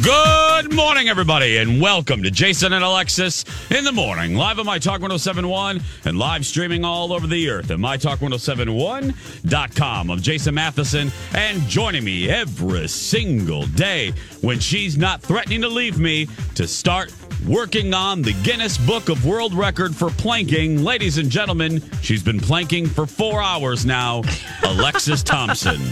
Good morning, everybody, and welcome to Jason and Alexis in the morning, live on My Talk 1071 and live streaming all over the earth at MyTalk1071.com. I'm Jason Matheson, and joining me every single day when she's not threatening to leave me to start working on the Guinness Book of World Record for planking. Ladies and gentlemen, she's been planking for four hours now, Alexis Thompson.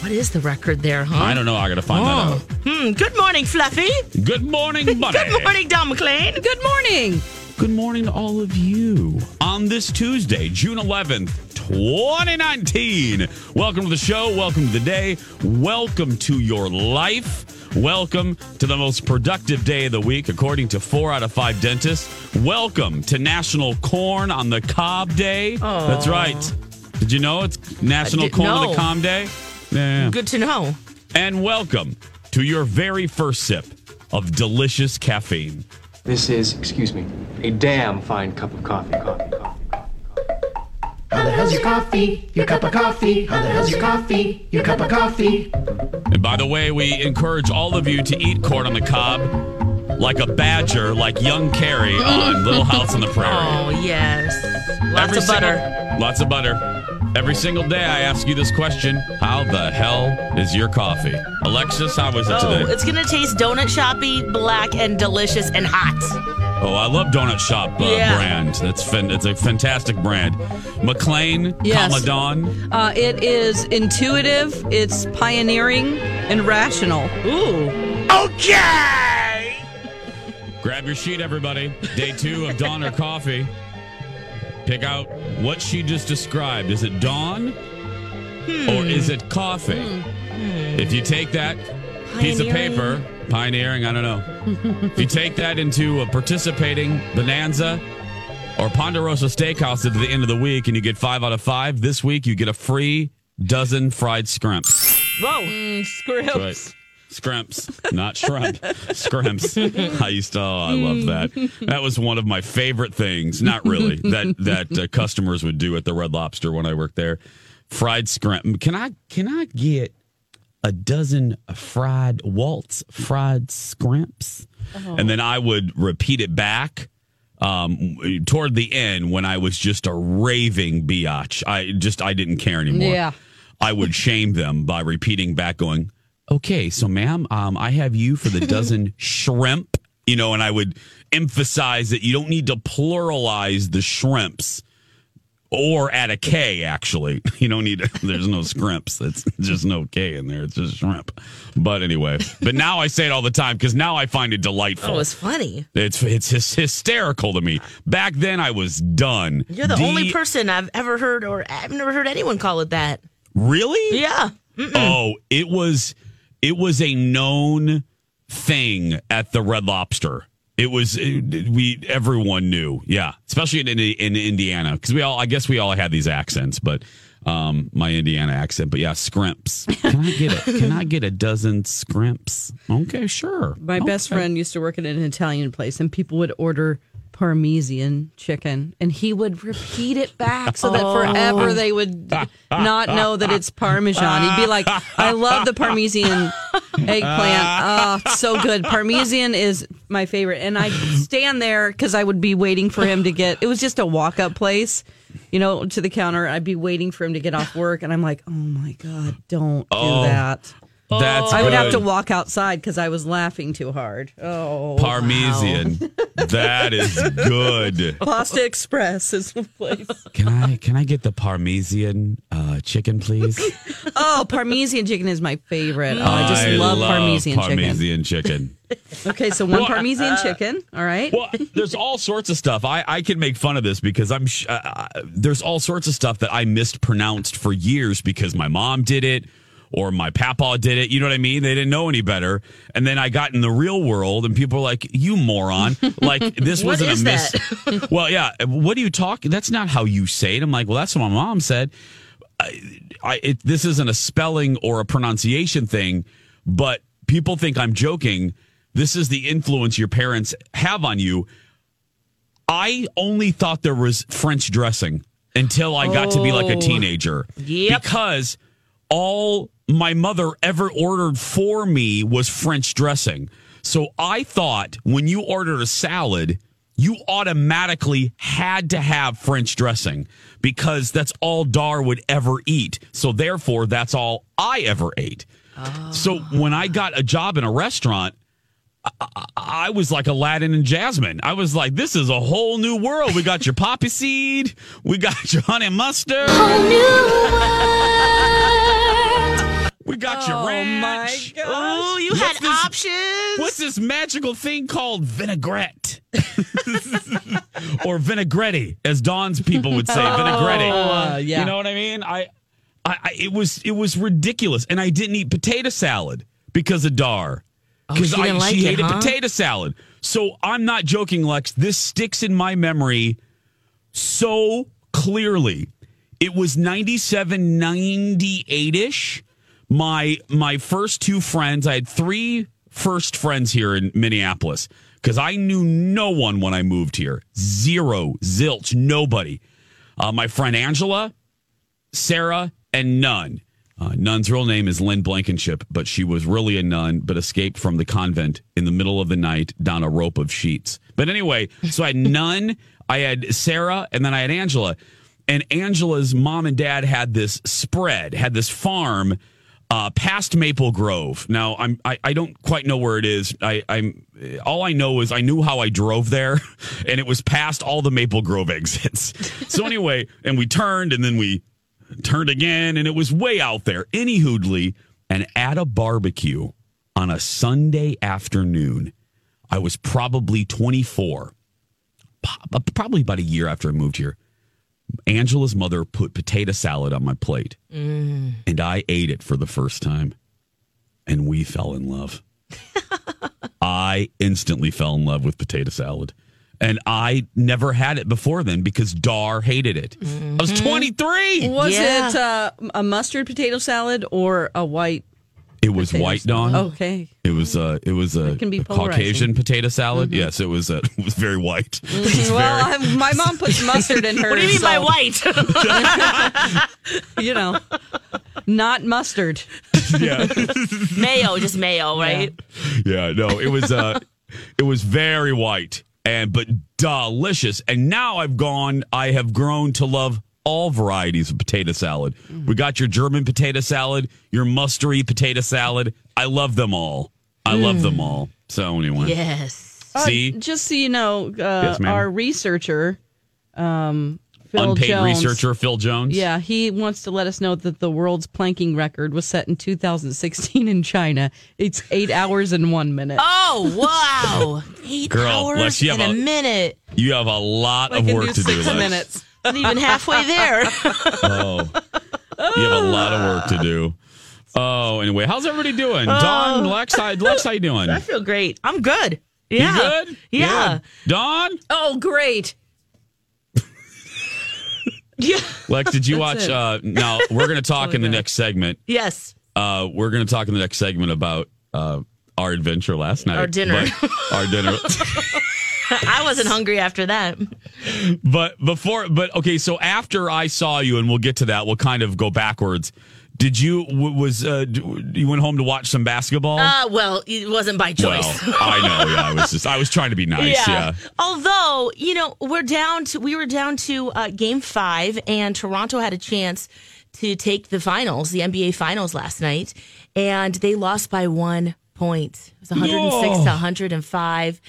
What is the record there, huh? I don't know. I got to find that Oh. out. Hmm. Good morning, Fluffy. Good morning, buddy. Good morning, Don McLean. Good morning. Good morning to all of you on this Tuesday, June 11th, 2019. Welcome to the show. Welcome to the day. Welcome to your life. Welcome to the most productive day of the week, according to four out of five dentists. Welcome to National Corn on the Cob Day. That's right. Did you know it's National didn't Corn on the. Cob Day? Yeah. Good to know. And welcome to your very first sip of delicious caffeine. This is, excuse me, a damn fine cup of coffee. Coffee, coffee, coffee. How the hell's your coffee? Your cup of coffee? How the hell's your coffee? Your cup of coffee? And by the way, we encourage all of you to eat corn on the cob like a badger, like young Carrie on Little House on the Prairie. Oh yes. Lots Every of butter. single- lots of butter. Every single day I ask you this question How the hell is your coffee? Alexis, how was it Oh, today? it's gonna taste donut shoppy, black, and delicious and hot. Oh, I love Donut Shop uh, Yeah. brand. That's fan- it's a fantastic brand. McLean, Yes. Commodon. Uh, it is intuitive, it's pioneering, and rational. Ooh. Okay! Grab your sheet, everybody. Day two of Donner Coffee. Pick out what she just described. Is it Dawn hmm. or is it coffee? Hmm. Hmm. If you take that piece of paper, pioneering, I don't know. if you take that into a participating Bonanza or Ponderosa Steakhouse at the end of the week and you get five out of five, this week you get a free dozen fried scrimps. Whoa. Scripts. Right. Scrimps, not shrimp. Scrimps. I used to. Oh, I love that. That was one of my favorite things. Not really that that uh, customers would do at the Red Lobster when I worked there. Fried scrimp. Can I can I get a dozen fried Waltz fried scrimps? And then I would repeat it back um toward the end when I was just a raving biatch. I just I didn't care anymore. Yeah. I would shame them by repeating back, going, "Okay, so ma'am, um, I have you for the dozen shrimp." You know, and I would emphasize that you don't need to pluralize the shrimps or add a K. Actually, you don't need. to, There's no scrimps. It's just no K in there. It's just shrimp. But anyway, but now I say it all the time because now I find it delightful. Oh, it's funny. It's it's hysterical to me. Back then, I was done. You're the D- only person I've ever heard, or I've never heard anyone call it that. Really? Yeah. Oh, it was it was a known thing at the Red Lobster. It was it, we everyone knew, yeah, especially in in Indiana because we all I guess we all had these accents, but um my Indiana accent, but yeah, scrimps. Can I get a Can I get a dozen scrimps? Okay, sure. My best friend used to work at an Italian place, and people would order Parmesan chicken, and he would repeat it back so that forever oh. they would not know that it's Parmesan. He'd be like, "I love the Parmesan eggplant. Oh, so good. Parmesan is my favorite." And I'd stand there because I would be waiting for him to get. It was just a walk-up place, you know, to the counter. I'd be waiting for him to get off work, and I'm like, oh my god, don't Oh, do that. That's I would have to walk outside because I was laughing too hard. Oh, Parmesan. That is good. Pasta Express is the place. Can I can I get the Parmesan uh, chicken, please? Oh, Parmesan chicken is my favorite. Oh, I just love, Parmesan, chicken. Parmesan chicken. Okay, so one Well, Parmesan chicken. All right. Well, there's all sorts of stuff. I, I can make fun of this because I'm sh- uh, uh, there's all sorts of stuff that I mispronounced for years because my mom did it or my papa did it. You know what I mean? They didn't know any better. And then I got in the real world and people were like, "You moron!" Like this wasn't a miss. well, yeah. What are you talking? That's not how you say it. I'm like, well, that's what my mom said. I, I it, this isn't a spelling or a pronunciation thing, but people think I'm joking. This is the influence your parents have on you. I only thought there was French dressing until I got to be like a Oh. teenager. Yep. Because all my mother ever ordered for me was French dressing. So I thought when you ordered a salad, you automatically had to have French dressing because that's all Dar would ever eat. So therefore, that's all I ever ate. So when I got a job in a restaurant, I was like Aladdin and Jasmine. I was like, this is a whole new world. We got your poppy seed, we got your honey mustard, we got your ranch. Oh, you What's had this- options. What's this magical thing called vinaigrette? or vinaigrette, as Dawn's people would say, vinaigrette. Uh, yeah. You know what I mean? I, I, I, it was it was ridiculous, and I didn't eat potato salad because of Dar. Because Oh, she I like she it, hated huh? potato salad. So I'm not joking, Lex. This sticks in my memory so clearly. It was 97, 98 ish. My my first two friends, I had three first friends here in Minneapolis because I knew no one when I moved here. Zero, zilch, nobody. Uh, my friend Angela, Sarah, and Nun. Uh, Nun's real name is Lynn Blankenship, but she was really a nun, but escaped from the convent in the middle of the night down a rope of sheets. But anyway, so I had Nun, I had Sarah, and then I had Angela. And Angela's mom and dad had this spread, had this farm uh, past Maple Grove. Now I'm I, I don't quite know where it is. I, I'm all I know is I knew how I drove there, and it was past all the Maple Grove exits. So anyway, and we turned, and then we turned again, and it was way out there. Any hoodly, and at a barbecue on a Sunday afternoon, I was probably 24, probably about a year after I moved here. Angela's mother put potato salad on my plate, and I ate it for the first time, and we fell in love. I instantly fell in love with potato salad. And I never had it before then because Dar hated it. I was 23. Was Yeah. it uh, a mustard potato salad or a white? It was potato white salad? dawn. Okay. It was uh it was a, can be a polarizing. Caucasian potato salad. Yes, it was uh, it was very white. It was Well, very- I, my mom puts mustard in hers. what do you mean by so, white? You know, not mustard. yeah. mayo, just mayo, right? yeah, no, it was uh it was very white and but delicious. And now I've gone I have grown to love all varieties of potato salad. We got your German potato salad, your mustardy potato salad. I love them all. I love them all. So anyway. Yes. Uh, See? just so you know, uh, Yes, our researcher, um, Phil Unpaid Jones, researcher Phil Jones. Yeah, he wants to let us know that the world's planking record was set in 2016 in China. It's eight hours and one minute. Oh wow! Eight Girl, hours Lex, you in have a a- minute. You have a lot I of can work do to do. six Lex. minutes. Not even halfway there. Oh, you have a lot of work to do. Oh, anyway, how's everybody doing? Don, Lex, how, Lex, how you doing? I feel great. I'm good. Yeah. You good? Yeah. Don, Oh, great! Yeah. Lex, did you watch? Uh, now we're going to talk in the next segment. Yes. Uh, we're going to talk in the next segment about uh, our adventure last night. Our dinner. Our dinner. I wasn't hungry after that. but before, but okay, so after I saw you, and we'll get to that, we'll kind of go backwards. Did you was uh, you went home to watch some basketball? Uh, well, it wasn't by well, choice. I know. Yeah, I was just I was trying to be nice. Yeah. Although, you know, we're down to we were down to uh, game five, and Toronto had a chance to take the finals, the NBA finals last night, and they lost by one point. It was 106 to 105.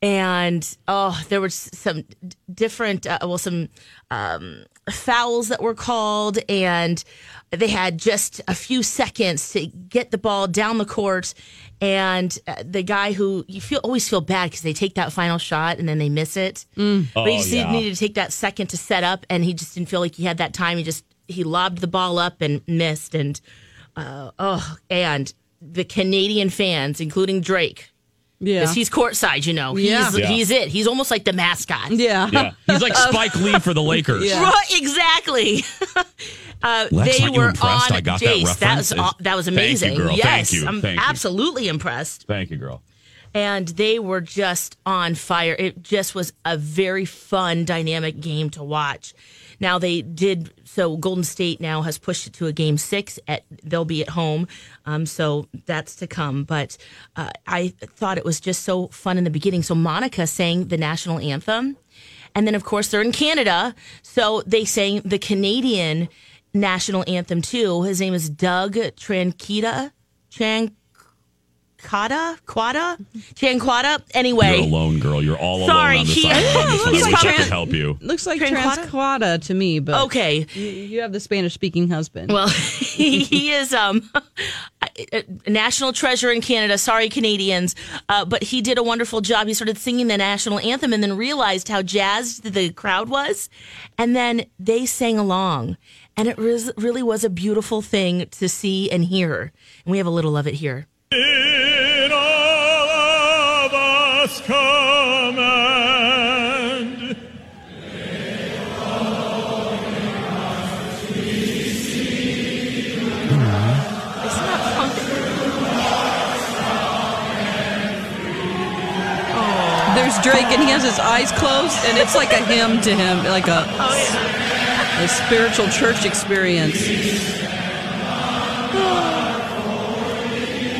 And oh, there were some different, uh, well, some um, fouls that were called, and they had just a few seconds to get the ball down the court. And uh, the guy who you feel always feel bad because they take that final shot and then they miss it. But he Oh, just yeah. needed to take that second to set up, and he just didn't feel like he had that time. He just he lobbed the ball up and missed. And uh, oh, and the Canadian fans, including Drake, Yeah. because he's courtside, you know, Yeah. he's Yeah. he's it. He's almost like the mascot. yeah. Yeah. He's like Spike Lee for the Lakers. Yeah. Right, exactly. uh, Lex, they were impressed on I got that Jace. That reference? was aw- that was Thank you, amazing. girl. Thank Yes, you. I'm Thank you. absolutely impressed. Thank you, girl. And they were just on fire. It just was a very fun, dynamic game to watch. Now they did so. Golden State now has pushed it to a game six. At they'll be at home, um, so that's to come. But uh, I thought it was just so fun in the beginning. So Monica sang the national anthem, and then of course they're in Canada, so they sang the Canadian national anthem too. His name is Doug Tranquita. Tran Quada? Quada? Chanquada? Anyway. You're alone, girl. You're all Sorry, alone on this he- island on this one. He's I wish I probably- could help you. Looks like Tranquada? Transquada to me, but Okay. you, you have the Spanish speaking husband. Well, he, he is um, a, a national treasure in Canada. Sorry, Canadians. Uh, but he did a wonderful job. He started singing the national anthem and then realized how jazzed the crowd was. And then they sang along. And it was, really was a beautiful thing to see and hear. And we have a little of it here. In all of us command. Isn't that fun? There's Drake, and he has his eyes closed, and it's like a hymn to him, like a, Oh, a spiritual church experience.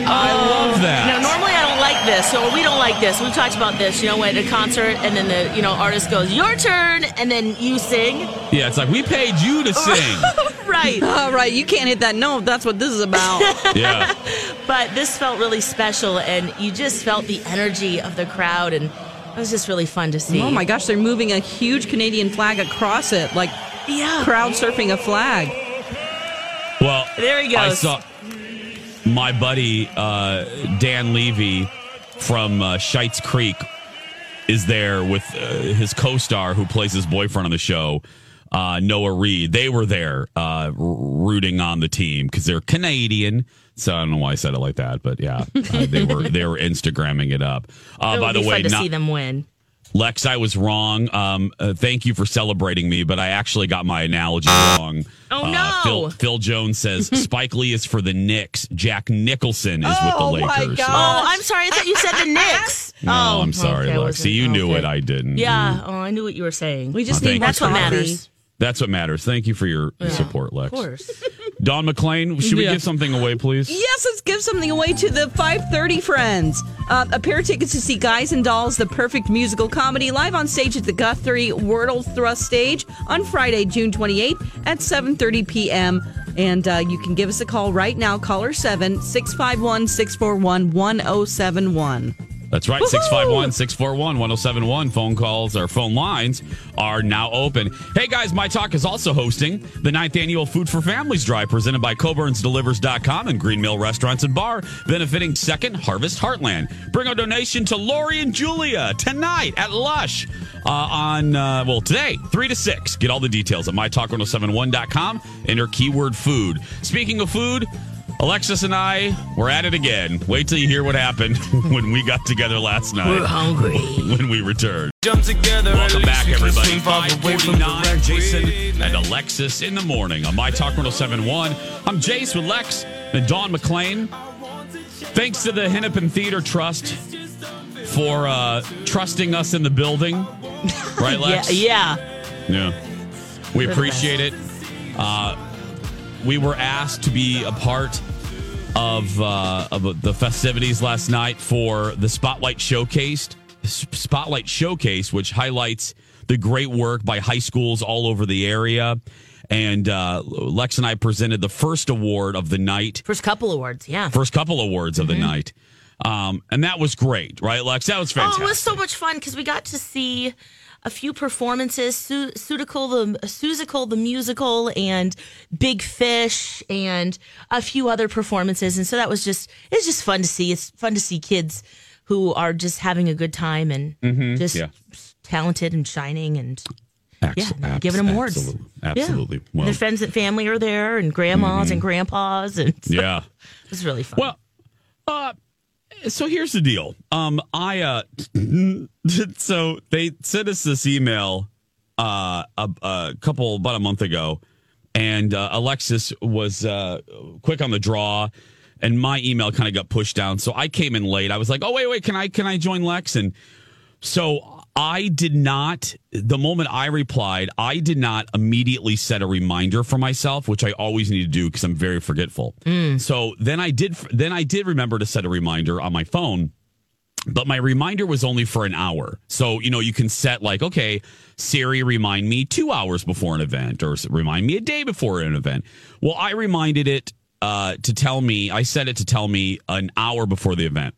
I love that. Now, normally I don't like this, or we don't like this. We've talked about this, you know, at a concert, and then the you know artist goes, "Your turn," and then you sing. Yeah, it's like we paid you to sing. right. All right, you can't hit that note. That's what this is about. yeah. But this felt really special, and you just felt the energy of the crowd, and it was just really fun to see. oh my gosh, they're moving a huge Canadian flag across it, like Yeah. crowd surfing a flag. Well, There he goes. I saw my buddy uh, Dan Levy from uh, Schitt's Creek is there with uh, his co-star who plays his boyfriend on the show, uh, Noah Reid. They were there uh, r- rooting on the team because they're Canadian. So I don't know why I said it like that, but yeah, uh, they were they were Instagramming it up. Uh, by the way, to not- see them win. Lex, I was wrong. Um, uh, thank you for celebrating me, but I actually got my analogy wrong. Oh, Uh, no. Phil, Phil Jones says Spike Lee is for the Knicks. Jack Nicholson is Oh, with the my Lakers. Oh, I'm sorry. I thought you said the Knicks. No, oh, I'm sorry, okay, I Lex. See, wasn't- you knew okay. it. I didn't. Yeah. Oh, I knew what you were saying. We just Oh, need thank more you That's what coffee. matters. That's what matters. Thank you for your support, Lex. Of course. Don McClain, should we Yeah. give something away, please? Yes, let's give something away to the 530 friends. Uh, a pair of tickets to see Guys and Dolls, the perfect musical comedy, live on stage at the Guthrie Wurtele Thrust stage on Friday, June 28th at 7.30 p.m. And uh, you can give us a call right now. Caller 7 651 641 1071. That's right. 651 641 1071. Phone calls or phone lines are now open. Hey, guys, My Talk is also hosting the ninth annual Food for Families Drive presented by Coborn'sDelivers.com and Green Mill Restaurants and Bar, benefiting Second Harvest Heartland. Bring a donation to Lori and Julia tonight at Lush uh, on, uh, well, today, 3 to 6. Get all the details at MyTalk1071.com. Enter keyword food. Speaking of food, Alexis and I were at it again. Wait till you hear what happened when we got together last night. We're hungry. When we returned. Jump together. Welcome back, everybody. Away from the 549. Jason and Alexis in the morning on My Talk 1071. I'm Jace with Lex and Dawn McClain. Thanks to the Hennepin Theater Trust for uh, trusting us in the building. Right, Yeah. Lex? Yeah. Yeah. We appreciate it. Uh, we were asked to be a part of uh, of the festivities last night for the Spotlight Showcase. Spotlight Showcase, which highlights the great work by high schools all over the area. And uh, Lex and I presented the first award of the night, First couple awards, yeah. first couple awards of the night. Um, and that was great, right, Lex? That was fantastic. Oh, it was so much fun because we got to see a few performances, Su- Sudical the Seussical the musical, and Big Fish, and a few other performances, and so that was just it's just fun to see. It's fun to see kids who are just having a good time and just yeah. talented and shining and Abs- yeah, abs- giving them awards. Absolutely. Yeah. Absolutely. And Well, their friends and family are there, and grandmas and grandpas, and so yeah. it was really fun. Well, uh, so here's the deal. Um, I uh, so they sent us this email uh a, a couple about a month ago, and uh, Alexis was uh quick on the draw, and my email kind of got pushed down. So I came in late. I was like, oh wait, wait, can I can I join Lex? And so I did not, the moment I replied, I did not immediately set a reminder for myself, which I always need to do because I'm very forgetful. So then I did, then I did remember to set a reminder on my phone. But my reminder was only for an hour. So, you know, you can set like, okay, Siri, remind me two hours before an event or remind me a day before an event. Well, I reminded it uh, to tell me, I set it to tell me an hour before the event.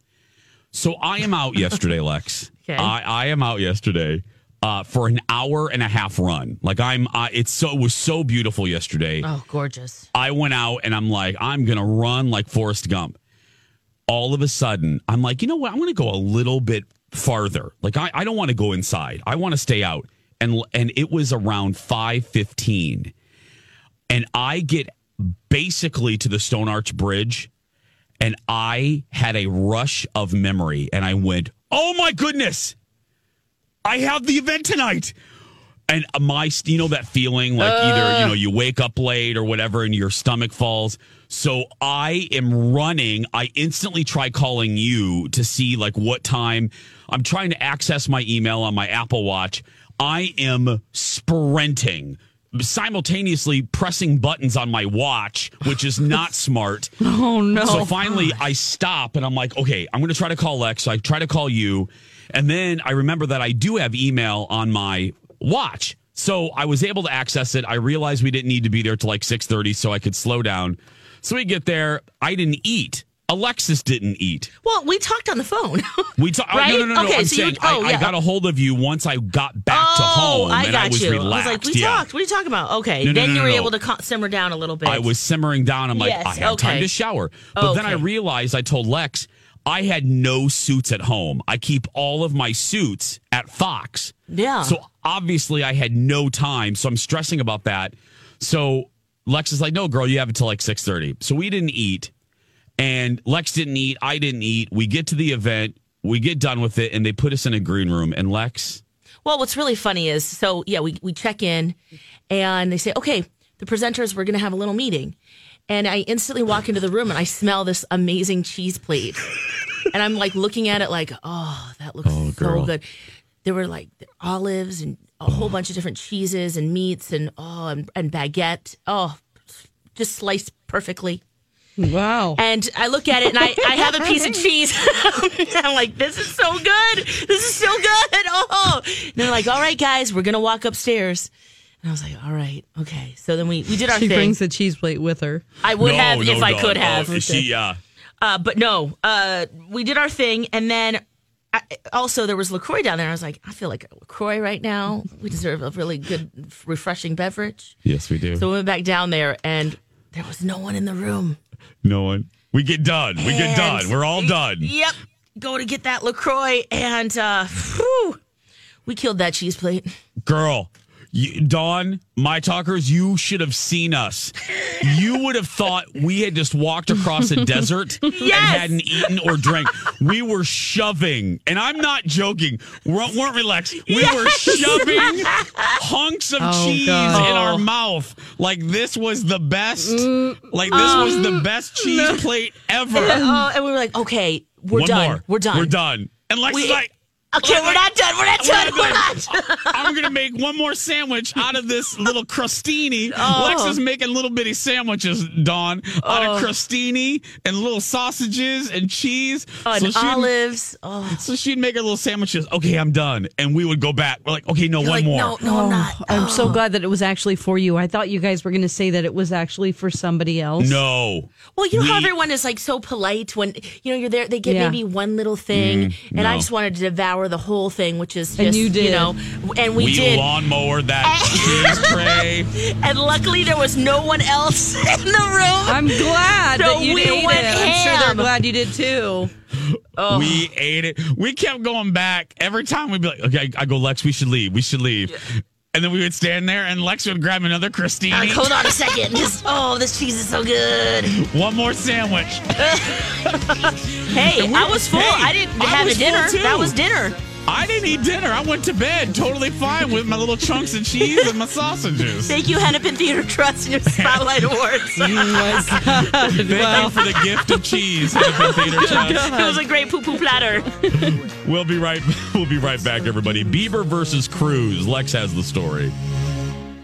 So I am out yesterday, Lex. Okay. I, I am out yesterday uh, for an hour and a half run. Like I'm, uh, it's so it was so beautiful yesterday. oh, gorgeous! I went out and I'm like, I'm gonna run like Forrest Gump. All of a sudden, I'm like, you know what? I'm gonna go a little bit farther. Like I, I don't want to go inside. I want to stay out. And and it was around five fifteen, and I get basically to the Stone Arch Bridge, and I had a rush of memory, and I went, "Oh my goodness, I have the event tonight." And my, you know, that feeling like either, you know, you wake up late or whatever and your stomach falls. So I am running. I instantly try calling you to see like what time I'm trying to access my email on my Apple Watch. I am sprinting, simultaneously pressing buttons on my watch, which is not smart. Oh no! So finally, I stop and I'm like, okay, I'm going to try to call Lex. So I try to call you. And then I remember that I do have email on my watch. So I was able to access it. I realized we didn't need to be there till like 6:30 so I could slow down. So we get there, I didn't eat. Alexis didn't eat. Well, we talked on the phone. We talked. Uh, right? No, no, no, no. Okay, I'm so you- saying oh, I, yeah. I got a hold of you once I got back to oh, home, Oh, I and got I was you. relaxed. I was like, we yeah. talked. What are you talking about? Okay. No, then you were able to simmer down a little bit. I was simmering down. I'm like, Yes, I have time to shower. But then I realized I told Lex I had no suits at home. I keep all of my suits at Fox. Yeah. So obviously I had no time. So I'm stressing about that. So Lex is like, no, girl, you have until like 6.30. So we didn't eat. And Lex didn't eat. I didn't eat. We get to the event. We get done with it. And they put us in a green room. And Lex, Well, what's really funny is so yeah, we we check in, and they say, okay, the presenters, we're going to have a little meeting, and I instantly walk into the room and I smell this amazing cheese plate, and I'm like looking at it like, oh, that looks oh, so girl. good. There were like olives and a whole oh. bunch of different cheeses and meats and oh and, and baguette, oh, just sliced perfectly. Wow. And I look at it and I, I have a piece of cheese. I'm like, this is so good. This is so good. Oh. And they're like, all right, guys, we're going to walk upstairs. And I was like, all right, okay. So then we, we did our thing. She thing. brings the cheese plate with her. I would No, have no, if I no. could have. Oh, she, yeah. Uh, but no, uh, we did our thing. And then I, also there was LaCroix down there. I was like, I feel like LaCroix right now. We deserve a really good, refreshing beverage. Yes, we do. So we went back down there and there was no one in the room. No one. We get done. We get And- done. We're all done. Yep. Go to get that LaCroix and uh whew, we killed that cheese plate. Girl, you, Dawn, my talkers, you should have seen us. You would have thought we had just walked across a desert and hadn't eaten or drank. We were shoving, and I'm not joking. Weren't, weren't we, Lex? We were shoving hunks of Oh, cheese God. in our oh. mouth like this was the best. Mm, like this was the um, best cheese plate ever. Oh, and we were like, okay, we're One done. more. We're done. We're done. And Lex We- is like, Okay, we're not done. We're not done. We're We're not not. I'm gonna make one more sandwich out of this little crostini. Oh. Lex is making little bitty sandwiches, Dawn, out of oh. crostini and little sausages and cheese. Oh, and she'd- olives. Oh, So she'd make her little sandwiches. Okay, I'm done, and we would go back. We're like, okay, no, You're one like, more. No, no, I'm not. Oh, I'm so glad that it was actually for you. I thought you guys were going to say that it was actually for somebody else. No. Well, you know how everyone is like so polite when you know you're there. They get Yeah. maybe one little thing, mm, and I just wanted to devour the whole thing, which is just And you did. know, and we, We, did. lawnmower that cheese tray. And luckily, there was no one else in the room. I'm glad So that you we ate went it. I'm sure they're glad you did too. We ate it. We kept going back. Every time we'd be like, okay, I go, Lex, we should leave. We should leave. And then we would stand there, and Lex would grab another crostini. Like, hold on a second. Just, oh, this cheese is so good. One more sandwich. Hey, we- I was full. hey, I didn't I have a dinner. That was dinner. I didn't eat dinner. I went to bed totally fine with my little chunks of cheese and my sausages. Thank you, Hennepin Theater Trust, and your Spotlight Awards. God. Thank you for the gift of cheese. Hennepin Theater Trust. it was a great poo poo platter. We'll be right. We'll be right back, everybody. Bieber versus Cruz. Lex has the story.